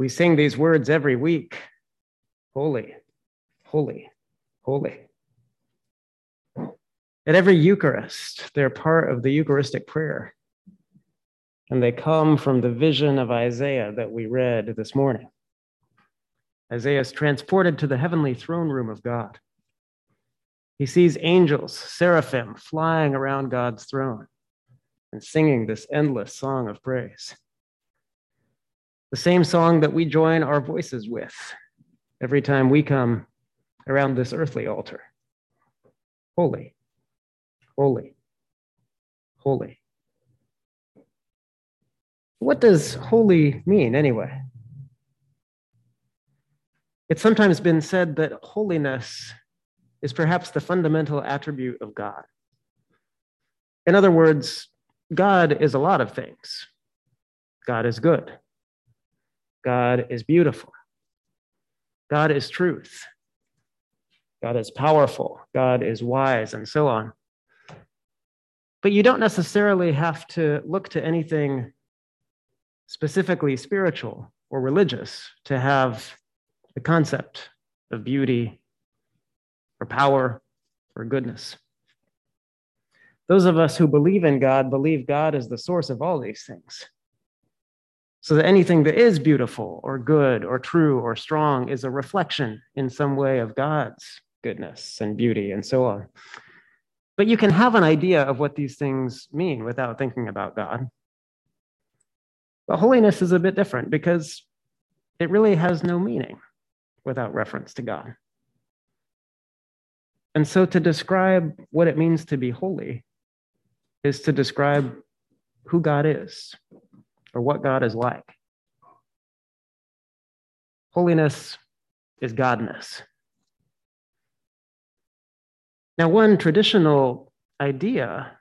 We sing these words every week Holy, holy, holy. At every Eucharist, they're part of the Eucharistic prayer. And they come from the vision of Isaiah that we read this morning. Isaiah is transported to the heavenly throne room of God. He sees angels, seraphim, flying around God's throne and singing this endless song of praise. The same song that we join our voices with every time we come around this earthly altar. Holy, holy, holy. What does holy mean anyway? It's sometimes been said that holiness is perhaps the fundamental attribute of God. In other words, God is a lot of things. God is good. God is beautiful. God is truth. God is powerful. God is wise, and so on. But you don't necessarily have to look to anything specifically spiritual or religious to have the concept of beauty or power or goodness. Those of us who believe in God believe God is the source of all these things. So that anything that is beautiful or good or true or strong is a reflection in some way of God's goodness and beauty and so on. But you can have an idea of what these things mean without thinking about God. But holiness is a bit different because it really has no meaning without reference to God. And so to describe what it means to be holy is to describe who God is or what God is like. Holiness is Godness. Now, one traditional idea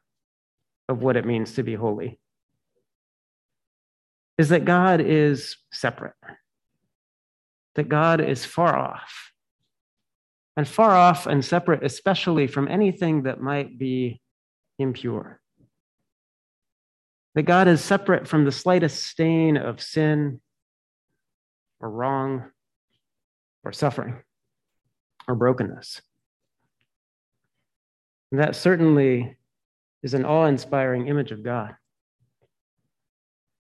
of what it means to be holy is that God is separate, that God is far off, and far off and separate, especially from anything that might be impure that God is separate from the slightest stain of sin or wrong or suffering or brokenness. And that certainly is an awe inspiring image of God.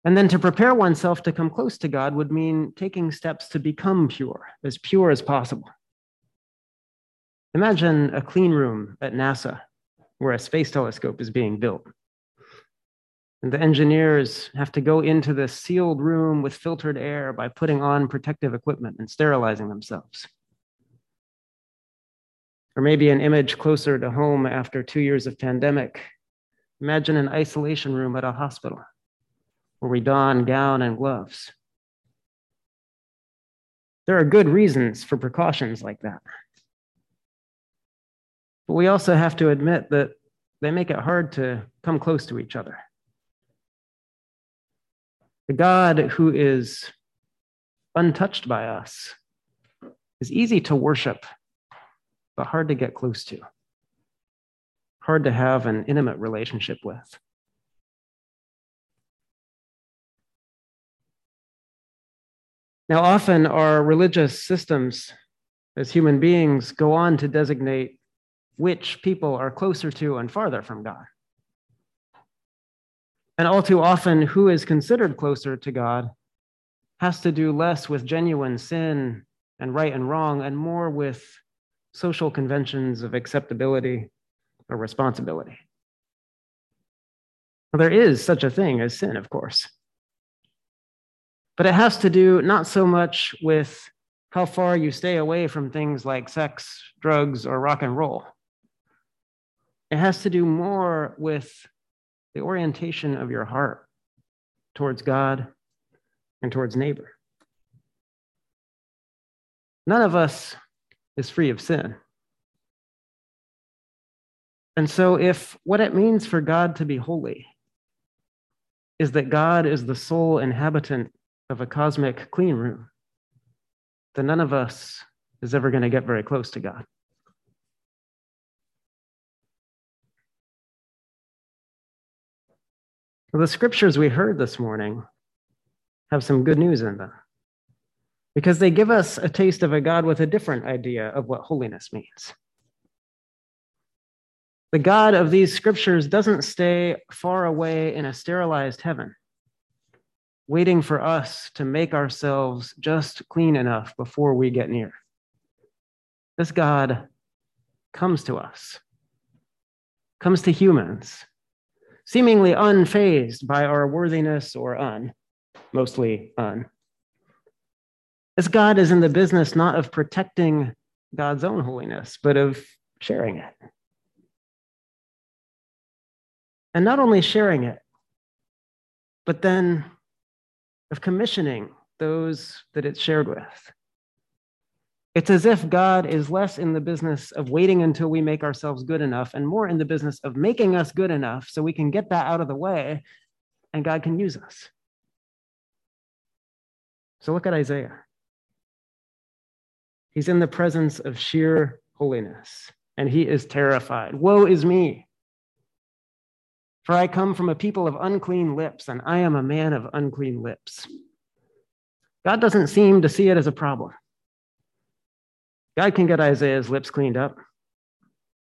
And then to prepare oneself to come close to God would mean taking steps to become pure, as pure as possible. Imagine a clean room at NASA where a space telescope is being built. And the engineers have to go into this sealed room with filtered air by putting on protective equipment and sterilizing themselves. Or maybe an image closer to home after two years of pandemic. Imagine an isolation room at a hospital where we don gown and gloves. There are good reasons for precautions like that. But we also have to admit that they make it hard to come close to each other. The God who is untouched by us is easy to worship, but hard to get close to, hard to have an intimate relationship with. Now, often our religious systems as human beings go on to designate which people are closer to and farther from God. And all too often, who is considered closer to God has to do less with genuine sin and right and wrong and more with social conventions of acceptability or responsibility. Well, there is such a thing as sin, of course. But it has to do not so much with how far you stay away from things like sex, drugs, or rock and roll. It has to do more with the orientation of your heart towards God and towards neighbor. None of us is free of sin. And so, if what it means for God to be holy is that God is the sole inhabitant of a cosmic clean room, then none of us is ever going to get very close to God. Well, the scriptures we heard this morning have some good news in them. because they give us a taste of a God with a different idea of what holiness means. The God of these scriptures doesn't stay far away in a sterilized heaven, waiting for us to make ourselves just clean enough before we get near. This God comes to us, comes to humans, seemingly unfazed by our worthiness or un, mostly un. This God is in the business not of protecting God's own holiness, but of sharing it. And not only sharing it, but then of commissioning those that it's shared with. It's as if God is less in the business of waiting until we make ourselves good enough and more in the business of making us good enough so we can get that out of the way and God can use us. So look at Isaiah. He's in the presence of sheer holiness and he is terrified. Woe is me! For I come from a people of unclean lips and I am a man of unclean lips. God doesn't seem to see it as a problem. God can get Isaiah's lips cleaned up,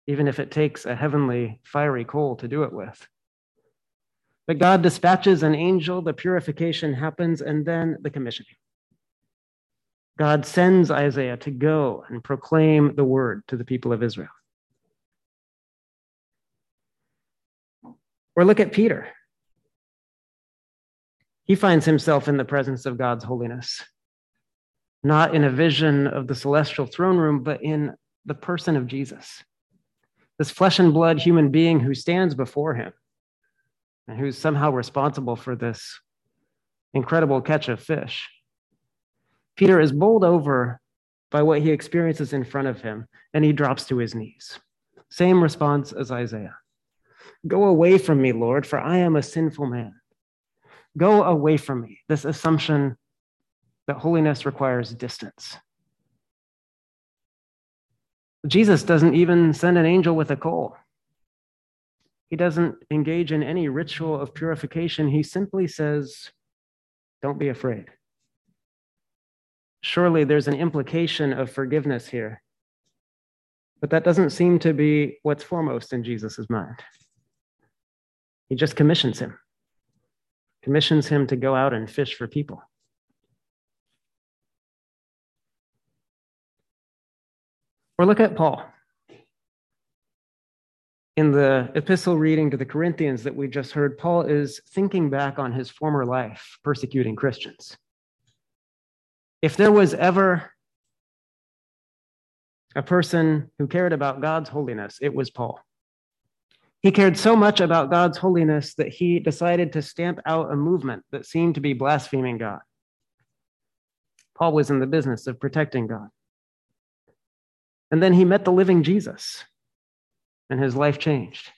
even if it takes a heavenly fiery coal to do it with. But God dispatches an angel, the purification happens, and then the commissioning. God sends Isaiah to go and proclaim the word to the people of Israel. Or look at Peter. He finds himself in the presence of God's holiness not in a vision of the celestial throne room, but in the person of Jesus, this flesh and blood human being who stands before him and who's somehow responsible for this incredible catch of fish. Peter is bowled over by what he experiences in front of him, and he drops to his knees. Same response as Isaiah Go away from me, Lord, for I am a sinful man. Go away from me. This assumption that holiness requires distance. Jesus doesn't even send an angel with a coal. He doesn't engage in any ritual of purification. He simply says, Don't be afraid. Surely there's an implication of forgiveness here, but that doesn't seem to be what's foremost in Jesus' mind. He just commissions him, commissions him to go out and fish for people. Or look at Paul. In the epistle reading to the Corinthians that we just heard, Paul is thinking back on his former life persecuting Christians. If there was ever a person who cared about God's holiness, it was Paul. He cared so much about God's holiness that he decided to stamp out a movement that seemed to be blaspheming God. Paul was in the business of protecting God. And then he met the living Jesus, and his life changed.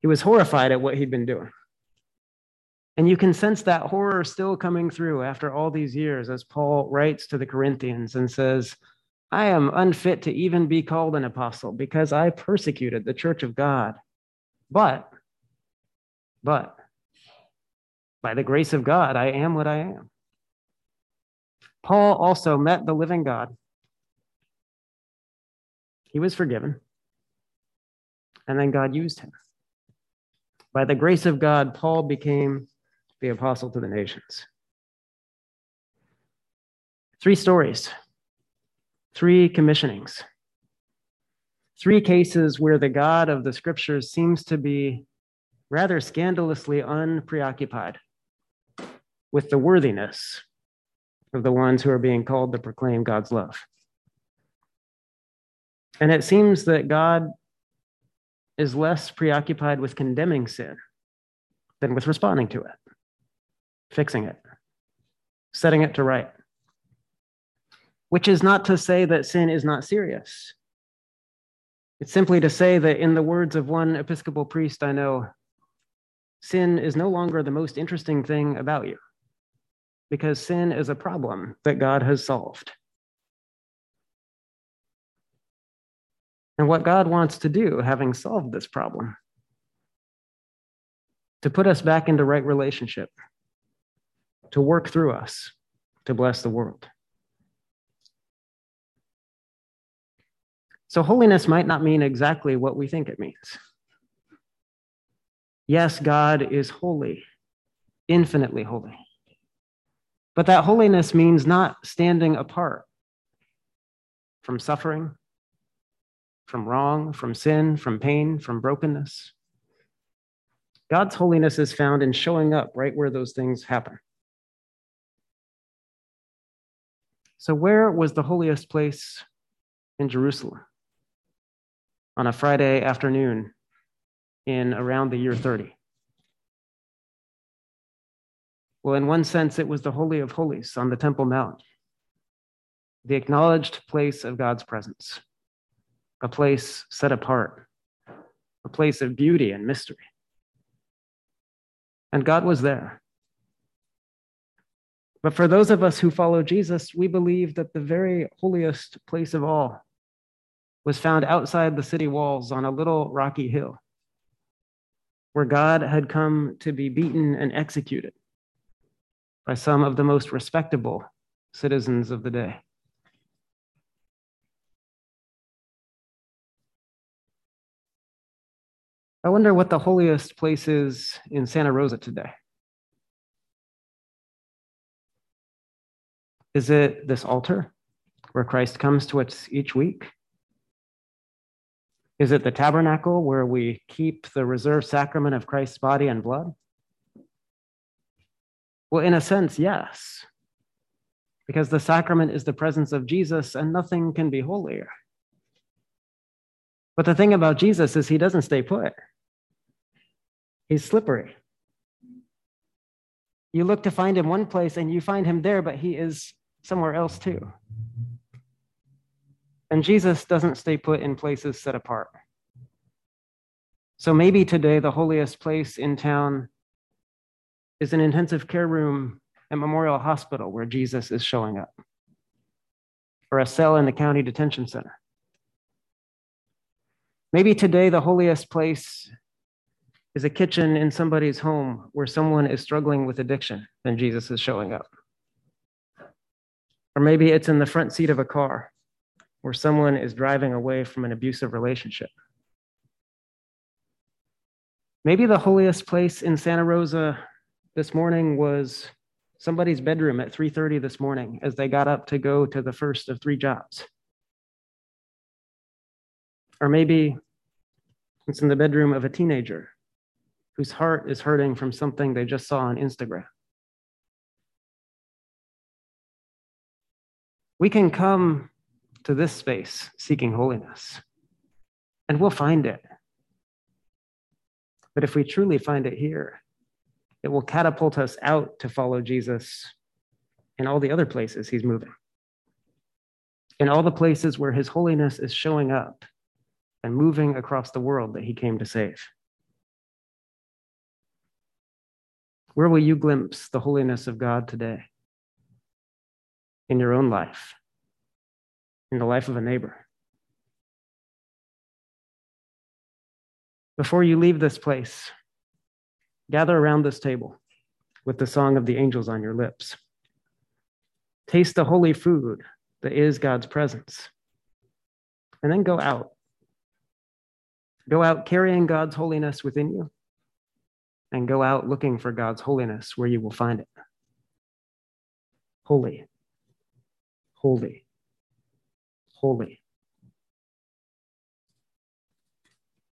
He was horrified at what he'd been doing. And you can sense that horror still coming through after all these years as Paul writes to the Corinthians and says, I am unfit to even be called an apostle because I persecuted the church of God. But, but, by the grace of God, I am what I am. Paul also met the living God he was forgiven. And then God used him. By the grace of God, Paul became the apostle to the nations. Three stories, three commissionings, three cases where the God of the scriptures seems to be rather scandalously unpreoccupied with the worthiness of the ones who are being called to proclaim God's love. And it seems that God is less preoccupied with condemning sin than with responding to it, fixing it, setting it to right. Which is not to say that sin is not serious. It's simply to say that, in the words of one Episcopal priest I know, sin is no longer the most interesting thing about you because sin is a problem that God has solved. And what God wants to do, having solved this problem. To put us back into right relationship, to work through us, to bless the world. So, holiness might not mean exactly what we think it means. Yes, God is holy, infinitely holy. But that holiness means not standing apart from suffering, from wrong, from sin, from pain, from brokenness. God's holiness is found in showing up right where those things happen. So, where was the holiest place in Jerusalem on a Friday afternoon in around the year 30? Well, in one sense, it was the Holy of Holies on the Temple Mount, the acknowledged place of God's presence, a place set apart, a place of beauty and mystery. And God was there. But for those of us who follow Jesus, we believe that the very holiest place of all was found outside the city walls on a little rocky hill where God had come to be beaten and executed by some of the most respectable citizens of the day. I wonder what the holiest place is in Santa Rosa today. Is it this altar where Christ comes to us each week? Is it the tabernacle where we keep the reserved sacrament of Christ's body and blood? Well, in a sense, yes, because the sacrament is the presence of Jesus and nothing can be holier. But the thing about Jesus is he doesn't stay put, he's slippery. You look to find him one place and you find him there, but he is somewhere else too. And Jesus doesn't stay put in places set apart. So maybe today the holiest place in town is an intensive care room at Memorial Hospital where Jesus is showing up, or a cell in the county detention center. Maybe today the holiest place is a kitchen in somebody's home where someone is struggling with addiction and Jesus is showing up. Or maybe it's in the front seat of a car where someone is driving away from an abusive relationship. Maybe the holiest place in Santa Rosa this morning was somebody's bedroom at 3:30 this morning as they got up to go to the first of three jobs. Or maybe it's in the bedroom of a teenager whose heart is hurting from something they just saw on Instagram. We can come to this space seeking holiness, and we'll find it. But if we truly find it here, it will catapult us out to follow Jesus in all the other places he's moving, in all the places where his holiness is showing up and moving across the world that he came to save. Where will you glimpse the holiness of God today? In your own life, in the life of a neighbor. Before you leave this place, Gather around this table with the song of the angels on your lips. Taste the holy food that is God's presence. And then go out. Go out carrying God's holiness within you, and go out looking for God's holiness where you will find it. Holy, holy, holy.